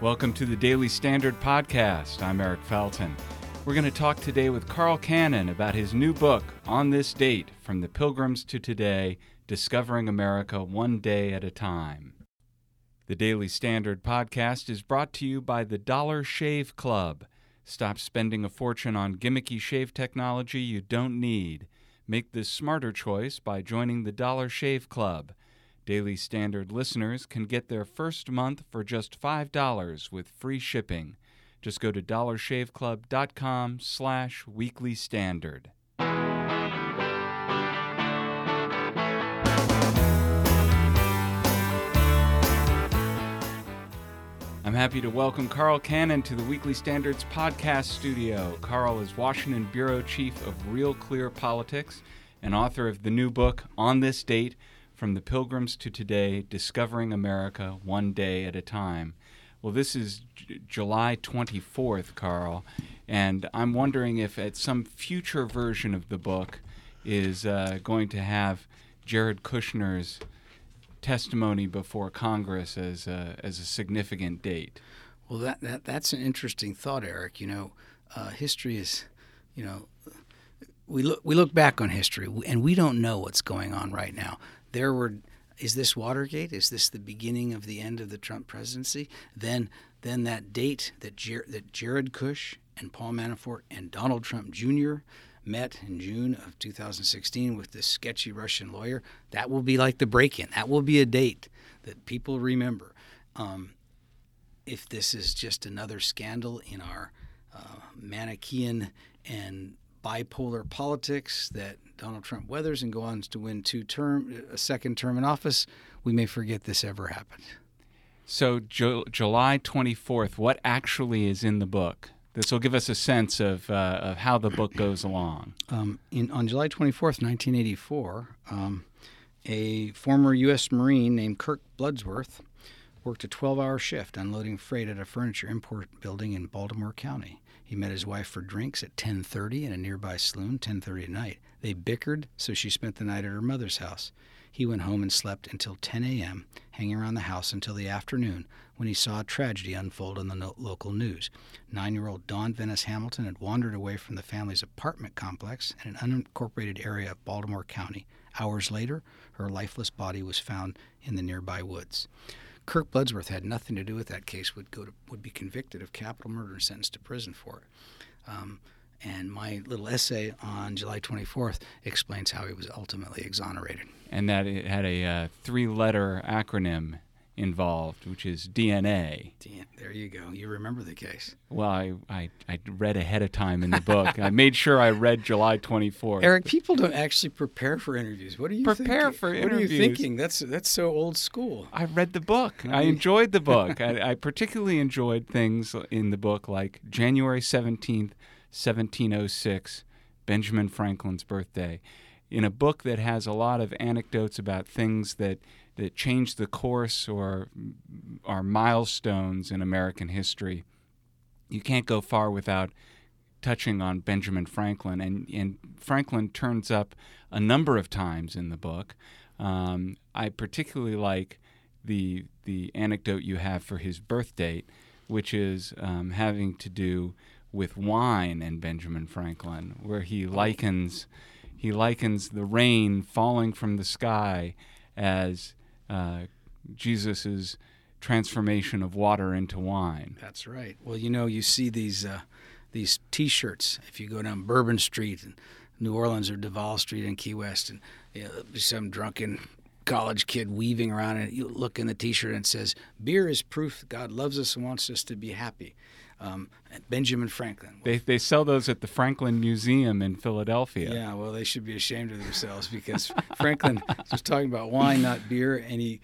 Welcome to the Daily Standard Podcast. I'm Eric Felten. We're going to talk today with Carl Cannon about his new book, On This Date From the Pilgrims to Today Discovering America One Day at a Time. The Daily Standard Podcast is brought to you by the Dollar Shave Club. Stop spending a fortune on gimmicky shave technology you don't need. Make the smarter choice by joining the Dollar Shave Club. Daily Standard listeners can get their first month for just $5 with free shipping. Just go to dollarshaveclub.com slash weekly standard. I'm happy to welcome Carl Cannon to the Weekly Standards podcast studio. Carl is Washington Bureau Chief of Real Clear Politics and author of the new book, On This Date, From the Pilgrims to Today, Discovering America One Day at a Time. Well, this is J- July 24th, Carl, and I'm wondering if at some future version of the book is uh, going to have Jared Kushner's testimony before Congress as a, as a significant date. Well, that, that that's an interesting thought, Eric. You know, uh, history is, you know, we look we look back on history and we don't know what's going on right now. There were is this Watergate? Is this the beginning of the end of the Trump presidency? Then then that date that Jer- that Jared Kush and Paul Manafort and Donald Trump Jr. met in June of 2016 with this sketchy Russian lawyer, that will be like the break-in. That will be a date that people remember. Um, if this is just another scandal in our uh, Manichaean and bipolar politics that Donald Trump weathers and go on to win two term a second term in office, we may forget this ever happened. So, Ju- July 24th, what actually is in the book? This will give us a sense of, uh, of how the book goes along. Um, in, on July 24th, 1984, um, a former U.S. Marine named Kirk Bloodsworth worked a 12 hour shift unloading freight at a furniture import building in Baltimore County. He met his wife for drinks at 10:30 in a nearby saloon, 10:30 at night. They bickered, so she spent the night at her mother's house. He went home and slept until 10 a.m., hanging around the house until the afternoon when he saw a tragedy unfold in the no- local news. Nine year old Dawn Venice Hamilton had wandered away from the family's apartment complex in an unincorporated area of Baltimore County. Hours later, her lifeless body was found in the nearby woods. Kirk Bloodsworth had nothing to do with that case. Would go to, would be convicted of capital murder and sentenced to prison for it. Um, and my little essay on July 24th explains how he was ultimately exonerated. And that it had a uh, three letter acronym involved, which is DNA. There you go. You remember the case. Well, I, I, I read ahead of time in the book. I made sure I read July 24th. Eric, people don't actually prepare for interviews. What are you Prepare thinking? for What are you interviews. thinking? That's that's so old school. I read the book. I enjoyed the book. I, I particularly enjoyed things in the book like January 17th, 1706, Benjamin Franklin's birthday. In a book that has a lot of anecdotes about things that, that changed the course or are milestones in American history, you can't go far without touching on Benjamin Franklin. And, and Franklin turns up a number of times in the book. Um, I particularly like the the anecdote you have for his birth date, which is um, having to do with wine and Benjamin Franklin, where he likens he likens the rain falling from the sky as uh, Jesus's transformation of water into wine. That's right. Well, you know, you see these uh, these T-shirts if you go down Bourbon Street in New Orleans or Duval Street in Key West, and you know, some drunken college kid weaving around, and you look in the T-shirt and it says, "Beer is proof God loves us and wants us to be happy." Um, Benjamin Franklin. They, they sell those at the Franklin Museum in Philadelphia. Yeah, well, they should be ashamed of themselves because Franklin was talking about wine, not beer, and he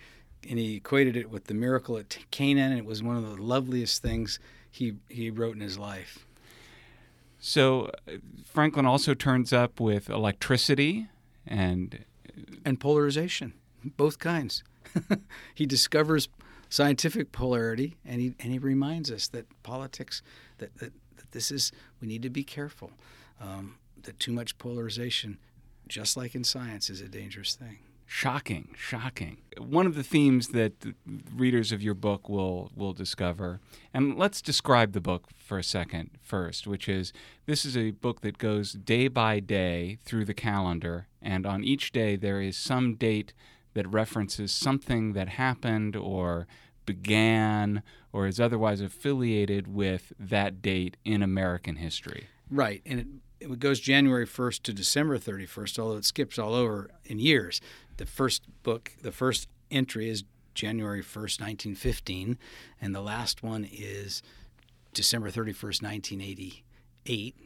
and he equated it with the miracle at Canaan, and it was one of the loveliest things he he wrote in his life. So uh, Franklin also turns up with electricity and And polarization, both kinds. he discovers scientific polarity, and he and he reminds us that politics that that, that this is we need to be careful. Um, that too much polarization, just like in science, is a dangerous thing. Shocking, shocking. One of the themes that readers of your book will will discover, and let's describe the book for a second first, which is this is a book that goes day by day through the calendar, and on each day there is some date that references something that happened or began or is otherwise affiliated with that date in American history. Right, and it it goes January 1st to December 31st, although it skips all over in years. The first book, the first entry is January 1st, 1915, and the last one is December 31st, 1988.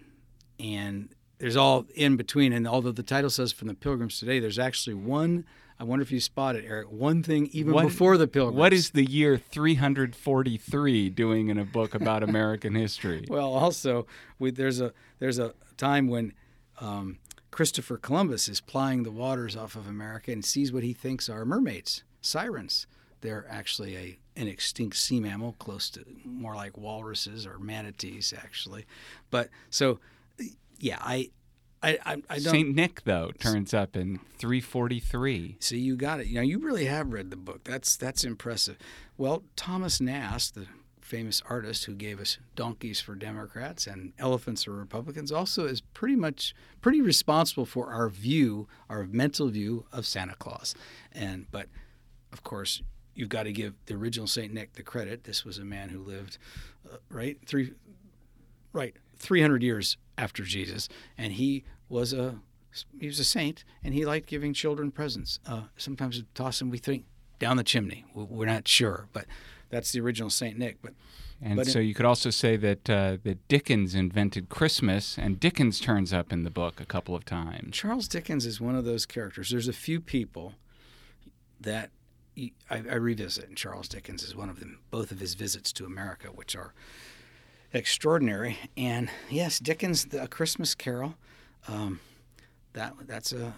And there's all in between. And although the title says From the Pilgrims Today, there's actually one. I wonder if you spot it, Eric. One thing even what, before the Pilgrims. What is the year 343 doing in a book about American history? Well, also we, there's a there's a time when um, Christopher Columbus is plying the waters off of America and sees what he thinks are mermaids, sirens. They're actually a an extinct sea mammal, close to more like walruses or manatees, actually. But so, yeah, I. I, I, I don't. Saint Nick though turns up in 343. See, you got it. You know, you really have read the book. That's that's impressive. Well, Thomas Nast, the famous artist who gave us donkeys for Democrats and elephants for Republicans, also is pretty much pretty responsible for our view, our mental view of Santa Claus. And but of course, you've got to give the original Saint Nick the credit. This was a man who lived uh, right three right 300 years after Jesus, and he was a he was a saint, and he liked giving children presents. Uh, sometimes toss them, we think, down the chimney. We're not sure, but that's the original Saint Nick. But and but so you could also say that uh, that Dickens invented Christmas, and Dickens turns up in the book a couple of times. Charles Dickens is one of those characters. There's a few people that I, I revisit, and Charles Dickens is one of them. Both of his visits to America, which are extraordinary. And yes, Dickens, the, A Christmas Carol. Um, that that's a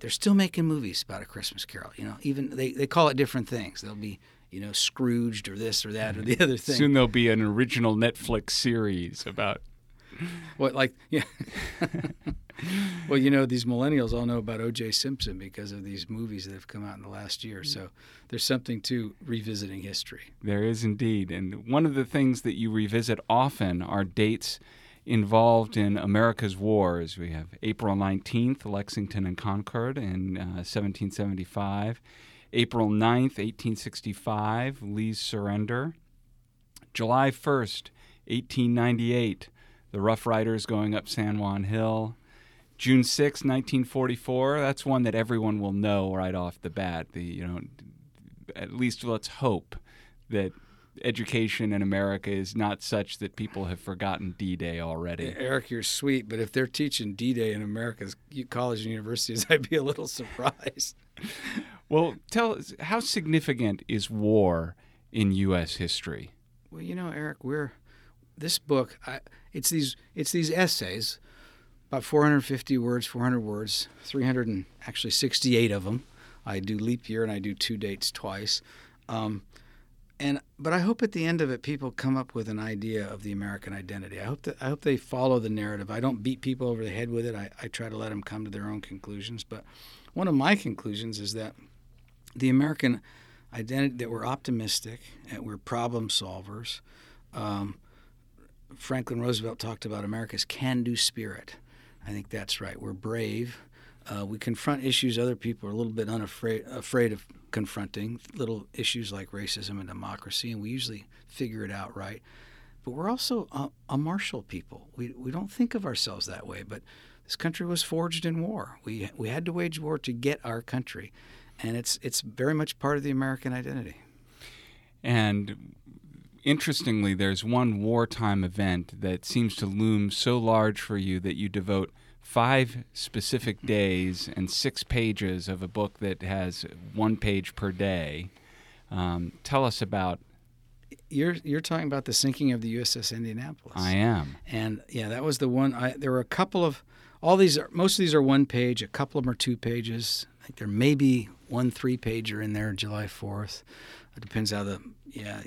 they're still making movies about a Christmas Carol. You know, even they, they call it different things. They'll be you know, Scrooged or this or that or the other thing. Soon there'll be an original Netflix series about what, like, yeah. well, you know, these millennials all know about O.J. Simpson because of these movies that have come out in the last year. So there's something to revisiting history. There is indeed, and one of the things that you revisit often are dates involved in America's wars. We have April 19th, Lexington and Concord in uh, 1775. April 9th, 1865, Lee's surrender. July 1st, 1898, the Rough Riders going up San Juan Hill. June 6, 1944, that's one that everyone will know right off the bat. The, you know, at least let's hope that education in America is not such that people have forgotten D-Day already. Eric, you're sweet, but if they're teaching D-Day in America's colleges and universities, I'd be a little surprised. Well, tell us how significant is war in U.S. history? Well, you know, Eric, we're this book. I, it's these it's these essays, about 450 words, 400 words, 300 and actually 68 of them. I do leap year and I do two dates twice. Um, and but I hope at the end of it, people come up with an idea of the American identity. I hope that I hope they follow the narrative. I don't beat people over the head with it. I, I try to let them come to their own conclusions. But one of my conclusions is that the American identity that we're optimistic and we're problem solvers. Um, Franklin Roosevelt talked about America's can-do spirit. I think that's right. We're brave. Uh, we confront issues other people are a little bit unafraid afraid of confronting, little issues like racism and democracy, and we usually figure it out right. But we're also a, a martial people. We, we don't think of ourselves that way, but this country was forged in war. We, we had to wage war to get our country and it's it's very much part of the American identity. And interestingly, there's one wartime event that seems to loom so large for you that you devote five specific days and six pages of a book that has one page per day. Um, tell us about. You're you're talking about the sinking of the USS Indianapolis. I am. And yeah, that was the one. I, there were a couple of all these. Are, most of these are one page. A couple of them are two pages. I think there may be one three pager in there July 4th. It depends how the yeah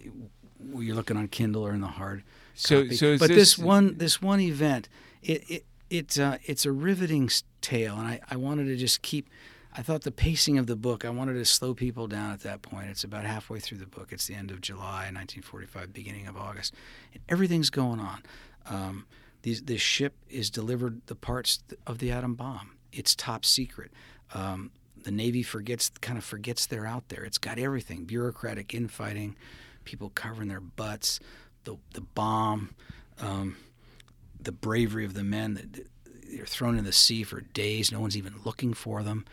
you're looking on Kindle or in the hard. So copy. so but this, this, one this one event it it it's uh, it's a riveting tale, and I I wanted to just keep. I thought the pacing of the book, I wanted to slow people down at that point. It's about halfway through the book. It's the end of July 1945, beginning of August. And everything's going on. Um, these, this ship is delivered the parts of the atom bomb. It's top secret. Um, the Navy forgets, kind of forgets they're out there. It's got everything bureaucratic infighting, people covering their butts, the, the bomb, um, the bravery of the men that they're thrown in the sea for days. No one's even looking for them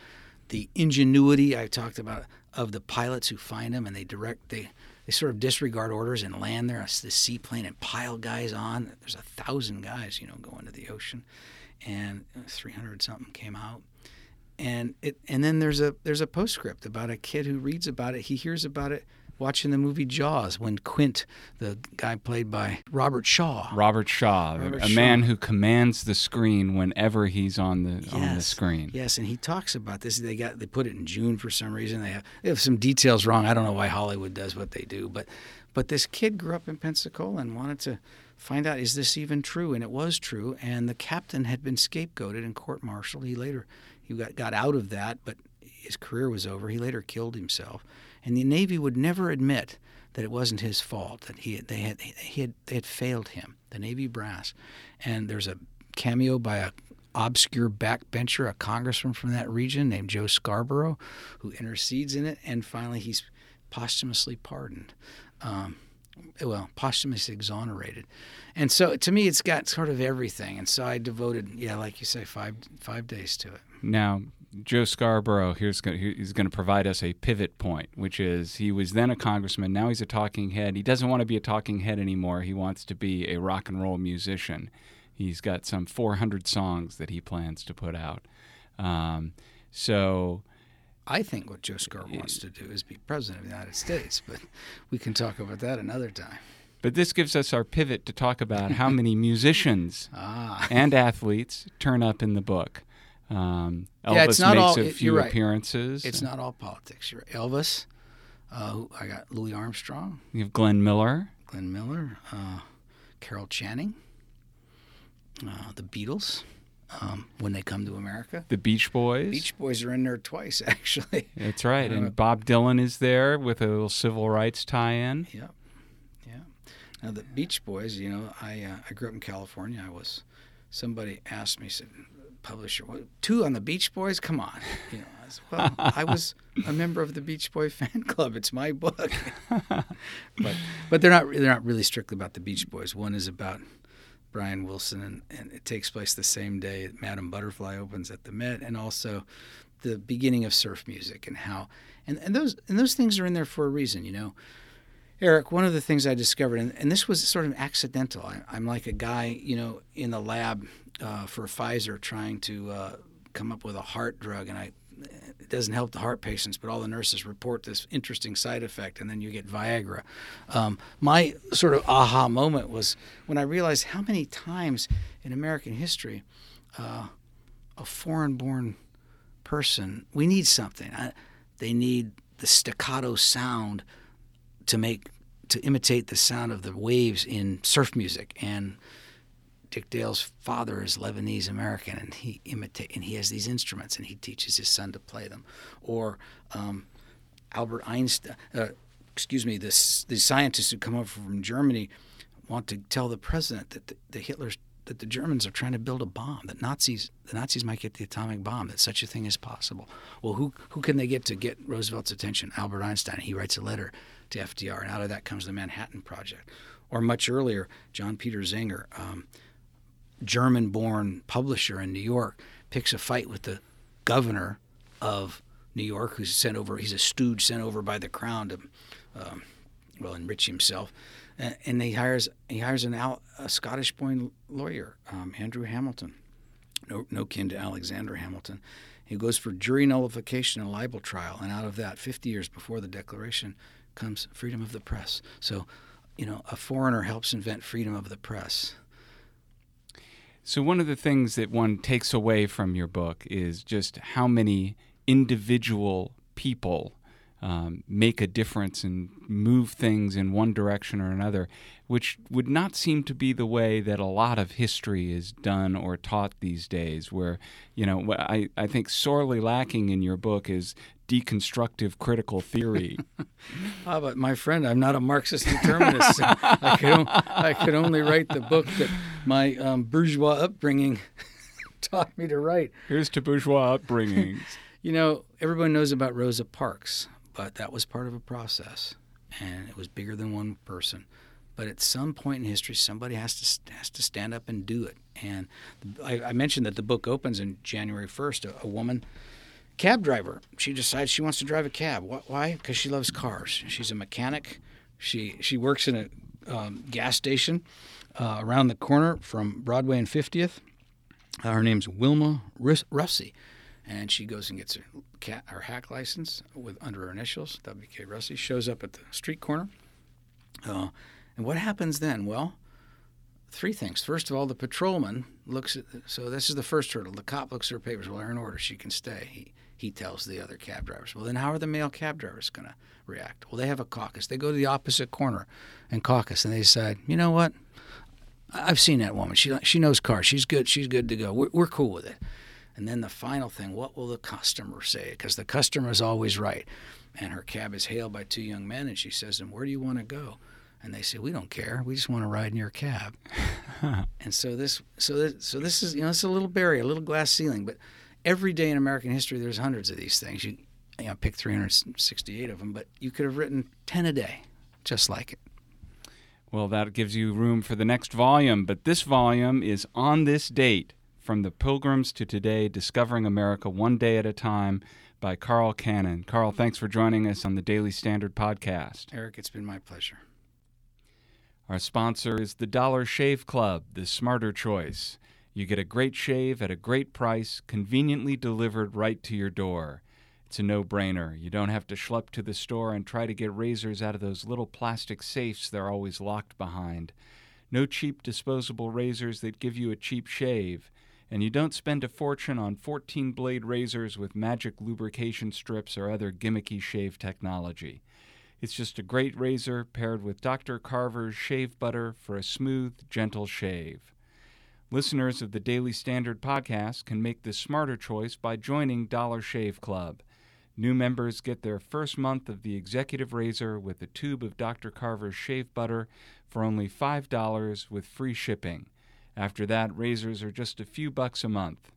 the ingenuity I talked about of the pilots who find them and they direct they they sort of disregard orders and land there the seaplane and pile guys on. There's a thousand guys, you know, going to the ocean, and 300 something came out. And it and then there's a there's a postscript about a kid who reads about it. He hears about it watching the movie Jaws when Quint, the guy played by Robert Shaw, Robert Shaw, Robert a Shaw. man who commands the screen whenever he's on the yes, on the screen. Yes, and he talks about this. They got they put it in June for some reason. They have they have some details wrong. I don't know why Hollywood does what they do, but but this kid grew up in Pensacola and wanted to find out is this even true, and it was true. And the captain had been scapegoated and court-martialed. He later he got got out of that, but his career was over. He later killed himself. And the Navy would never admit that it wasn't his fault that he they had he had they had failed him, the Navy brass. And there's a cameo by a obscure backbencher, a congressman from that region named Joe Scarborough, who intercedes in it, and finally he's posthumously pardoned. Um, well, posthumously exonerated. And so to me, it's got sort of everything. And so I devoted, yeah, like you say, five five days to it. Now, Joe Scarborough here's going to, he's going to provide us a pivot point, which is he was then a congressman, now he's a talking head. He doesn't want to be a talking head anymore. He wants to be a rock and roll musician. He's got some 400 songs that he plans to put out. Um, so. I think what Joe Scarborough wants to do is be president of the United States, but we can talk about that another time. But this gives us our pivot to talk about how many musicians ah. and athletes turn up in the book. Um, Elvis yeah, it's not makes all, a few right. appearances. It's not all politics. You're Elvis. Uh, I got Louis Armstrong. You have Glenn Miller. Glenn Miller. Uh, Carol Channing. Uh, the Beatles. Um, when they come to America. The Beach Boys. Beach Boys are in there twice, actually. That's right. and uh, Bob Dylan is there with a little civil rights tie-in. Yep. Yeah. Now the Beach Boys, you know, I uh, I grew up in California. I was somebody asked me said publisher. Two on the Beach Boys? Come on. You know, I was, well, I was a member of the Beach Boy fan club. It's my book. but but they're not they're not really strictly about the Beach Boys. One is about Brian Wilson, and, and it takes place the same day Madame Butterfly opens at the Met, and also the beginning of surf music and how and, and those and those things are in there for a reason. You know. Eric, one of the things I discovered, and, and this was sort of accidental. I, I'm like a guy, you know, in the lab uh, for Pfizer trying to uh, come up with a heart drug, and I it doesn't help the heart patients, but all the nurses report this interesting side effect, and then you get Viagra. Um, my sort of aha moment was when I realized how many times in American history uh, a foreign-born person we need something. I, they need the staccato sound to make to imitate the sound of the waves in surf music and Dick Dale's father is Lebanese American, and he imitate and he has these instruments, and he teaches his son to play them. Or um, Albert Einstein, uh, excuse me, this the scientists who come over from Germany want to tell the president that the, the Hitler's that the Germans are trying to build a bomb, that Nazis the Nazis might get the atomic bomb, that such a thing is possible. Well, who who can they get to get Roosevelt's attention? Albert Einstein. He writes a letter to FDR, and out of that comes the Manhattan Project. Or much earlier, John Peter Zenger. Um, German born publisher in New York picks a fight with the governor of New York, who's sent over, he's a stooge sent over by the crown to, um, well, enrich himself. And, and he hires he hires an Al, a Scottish born lawyer, um, Andrew Hamilton, no, no kin to Alexander Hamilton. He goes for jury nullification and libel trial, and out of that, 50 years before the Declaration, comes freedom of the press. So, you know, a foreigner helps invent freedom of the press. So, one of the things that one takes away from your book is just how many individual people um, make a difference and move things in one direction or another, which would not seem to be the way that a lot of history is done or taught these days. Where, you know, I, I think sorely lacking in your book is deconstructive critical theory. ah, but my friend, I'm not a Marxist determinist. I, could, I could only write the book that my um, bourgeois upbringing taught me to write. Here's to bourgeois upbringings. you know, everyone knows about Rosa Parks but that was part of a process, and it was bigger than one person. But at some point in history, somebody has to has to stand up and do it. And I, I mentioned that the book opens in January 1st. A, a, woman, cab driver, she decides she wants to drive a cab. Why? Because she loves cars. She's a mechanic. She she works in a um, gas station uh, around the corner from Broadway and 50th. Uh, her name's Wilma Russey and she goes and gets her cat her hack license with under her initials WK Russey shows up at the street corner. Uh, and what happens then? Well three things. First of all the patrolman looks at so this is the first hurdle. The cop looks at her papers. Well they're in order. She can stay. He he tells the other cab drivers. Well then how are the male cab drivers going to react? Well they have a caucus. They go to the opposite corner and caucus and they decide you know what? I've seen that woman. She she knows cars. She's good. She's good to go. We're, we're cool with it. And then the final thing, what will the customer say? Because the customer is always right. And her cab is hailed by two young men, and she says to them, Where do you want to go? And they say, We don't care. We just want to ride in your cab. and so this, so this, so this is, you know, it's a little barrier, a little glass ceiling. But every day in American history, there's hundreds of these things. You, you know, pick 368 of them, but you could have written 10 a day, just like it. Well, that gives you room for the next volume, but this volume is on this date, from the Pilgrims to Today Discovering America One Day at a Time by Carl Cannon. Carl, thanks for joining us on the Daily Standard podcast. Eric, it's been my pleasure. Our sponsor is the Dollar Shave Club, the smarter choice. You get a great shave at a great price, conveniently delivered right to your door. It's a no brainer. You don't have to schlep to the store and try to get razors out of those little plastic safes they're always locked behind. No cheap disposable razors that give you a cheap shave and you don't spend a fortune on 14 blade razors with magic lubrication strips or other gimmicky shave technology. It's just a great razor paired with Dr. Carver's shave butter for a smooth, gentle shave. Listeners of the Daily Standard podcast can make the smarter choice by joining Dollar Shave Club. New members get their first month of the executive razor with a tube of Dr. Carver's shave butter for only $5 with free shipping. After that, razors are just a few bucks a month.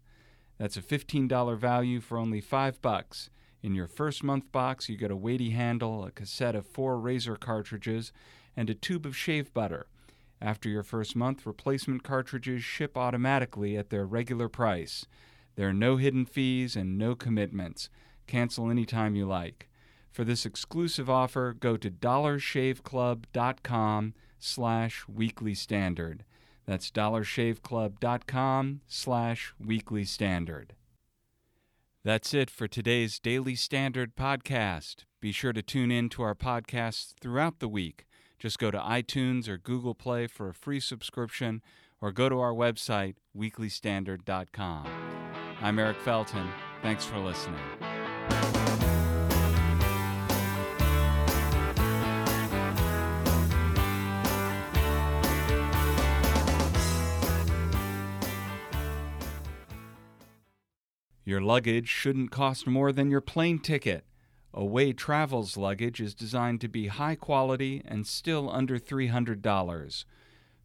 That's a $15 value for only 5 bucks. In your first month box, you get a weighty handle, a cassette of 4 razor cartridges, and a tube of shave butter. After your first month, replacement cartridges ship automatically at their regular price. There are no hidden fees and no commitments. Cancel anytime you like. For this exclusive offer, go to dollarshaveclub.com slash weekly standard. That's dollarshaveclub.com slash weekly standard. That's it for today's Daily Standard podcast. Be sure to tune in to our podcasts throughout the week. Just go to iTunes or Google Play for a free subscription or go to our website, weeklystandard.com. I'm Eric Felten. Thanks for listening. Your luggage shouldn't cost more than your plane ticket. Away Travel's luggage is designed to be high quality and still under $300.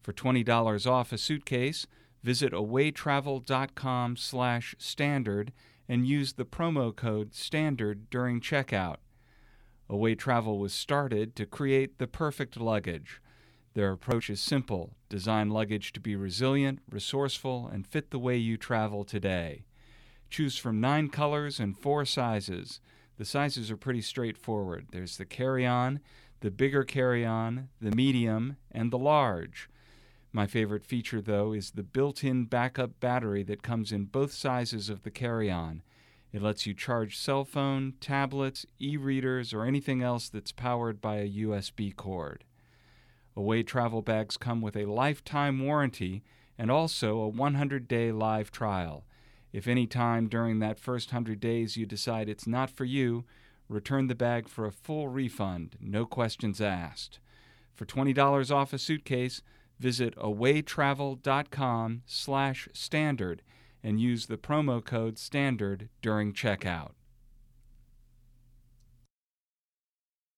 For $20 off a suitcase, visit awaytravel.com/standard and use the promo code STANDARD during checkout. Away Travel was started to create the perfect luggage. Their approach is simple: design luggage to be resilient, resourceful, and fit the way you travel today. Choose from nine colors and four sizes. The sizes are pretty straightforward. There's the carry on, the bigger carry on, the medium, and the large. My favorite feature, though, is the built in backup battery that comes in both sizes of the carry on. It lets you charge cell phone, tablets, e readers, or anything else that's powered by a USB cord. Away travel bags come with a lifetime warranty and also a 100 day live trial. If any time during that first hundred days you decide it's not for you, return the bag for a full refund, no questions asked. For $20 off a suitcase, visit awaytravel.com slash standard and use the promo code standard during checkout.